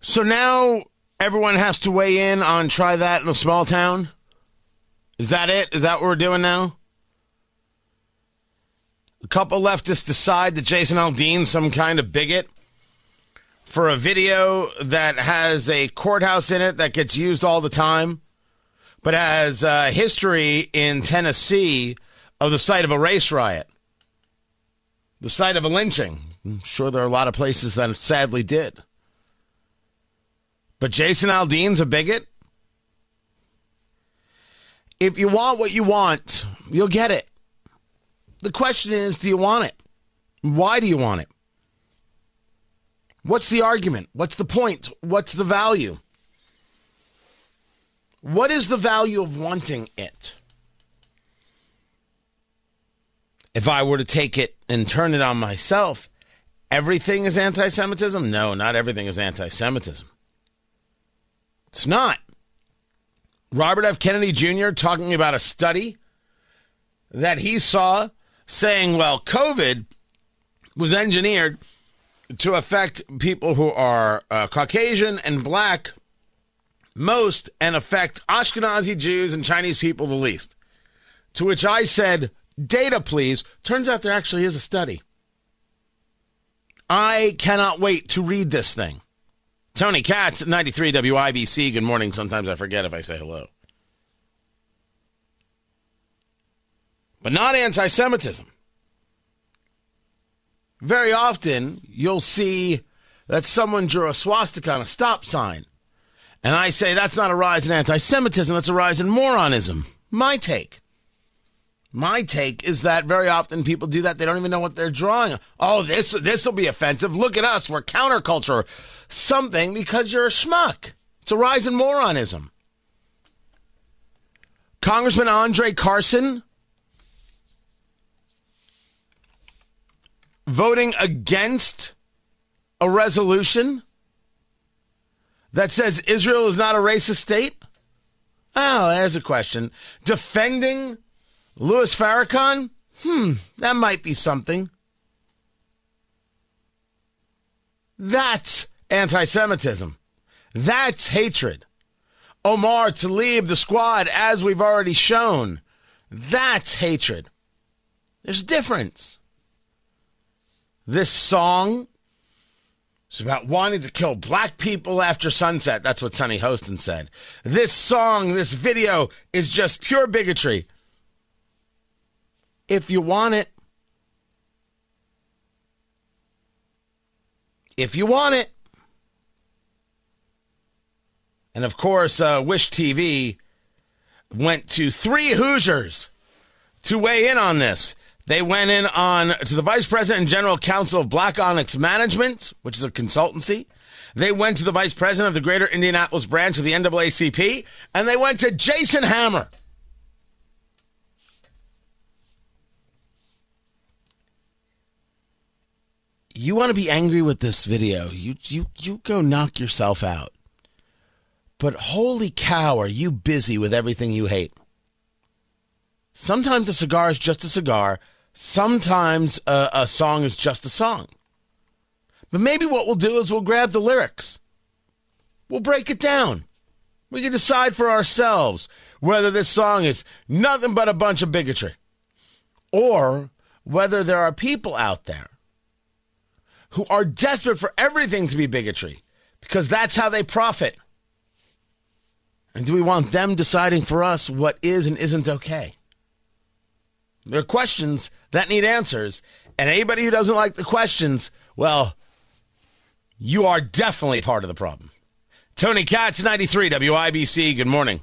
So now everyone has to weigh in on try that in a small town? Is that it? Is that what we're doing now? A couple leftists decide that Jason Aldean's some kind of bigot for a video that has a courthouse in it that gets used all the time, but has a history in Tennessee of the site of a race riot, the site of a lynching. I'm sure there are a lot of places that sadly did. But Jason Aldean's a bigot? If you want what you want, you'll get it. The question is do you want it? Why do you want it? What's the argument? What's the point? What's the value? What is the value of wanting it? If I were to take it and turn it on myself, everything is anti Semitism? No, not everything is anti Semitism. It's not. Robert F. Kennedy Jr. talking about a study that he saw saying, well, COVID was engineered to affect people who are uh, Caucasian and black most and affect Ashkenazi Jews and Chinese people the least. To which I said, data, please. Turns out there actually is a study. I cannot wait to read this thing. Tony Katz, 93 WIBC. Good morning. Sometimes I forget if I say hello. But not anti Semitism. Very often, you'll see that someone drew a swastika on a stop sign. And I say that's not a rise in anti Semitism, that's a rise in moronism. My take. My take is that very often people do that. They don't even know what they're drawing. Oh, this this will be offensive. Look at us. We're counterculture. Something because you're a schmuck. It's a rise in moronism. Congressman Andre Carson voting against a resolution that says Israel is not a racist state? Oh, there's a question. Defending Louis Farrakhan? Hmm, that might be something. That's anti Semitism. That's hatred. Omar Tlaib, the squad, as we've already shown. That's hatred. There's a difference. This song is about wanting to kill black people after sunset. That's what Sunny Hostin said. This song, this video is just pure bigotry. If you want it, if you want it. And of course, uh, Wish TV went to three Hoosiers to weigh in on this. They went in on to the vice president and general counsel of Black Onyx Management, which is a consultancy. They went to the vice president of the Greater Indianapolis branch of the NAACP, and they went to Jason Hammer. You want to be angry with this video? You you you go knock yourself out. But holy cow, are you busy with everything you hate? Sometimes a cigar is just a cigar. Sometimes a, a, song is just a song. But maybe what we'll do is we'll grab the lyrics. We'll break it down. We can decide for ourselves whether this song is nothing but a bunch of bigotry or whether there are people out there who are desperate for everything to be bigotry because that's how they profit. And do we want them deciding for us what is and isn't okay? There are questions that need answers. And anybody who doesn't like the questions, well, you are definitely part of the problem. Tony Katz, 93 WIBC. Good morning.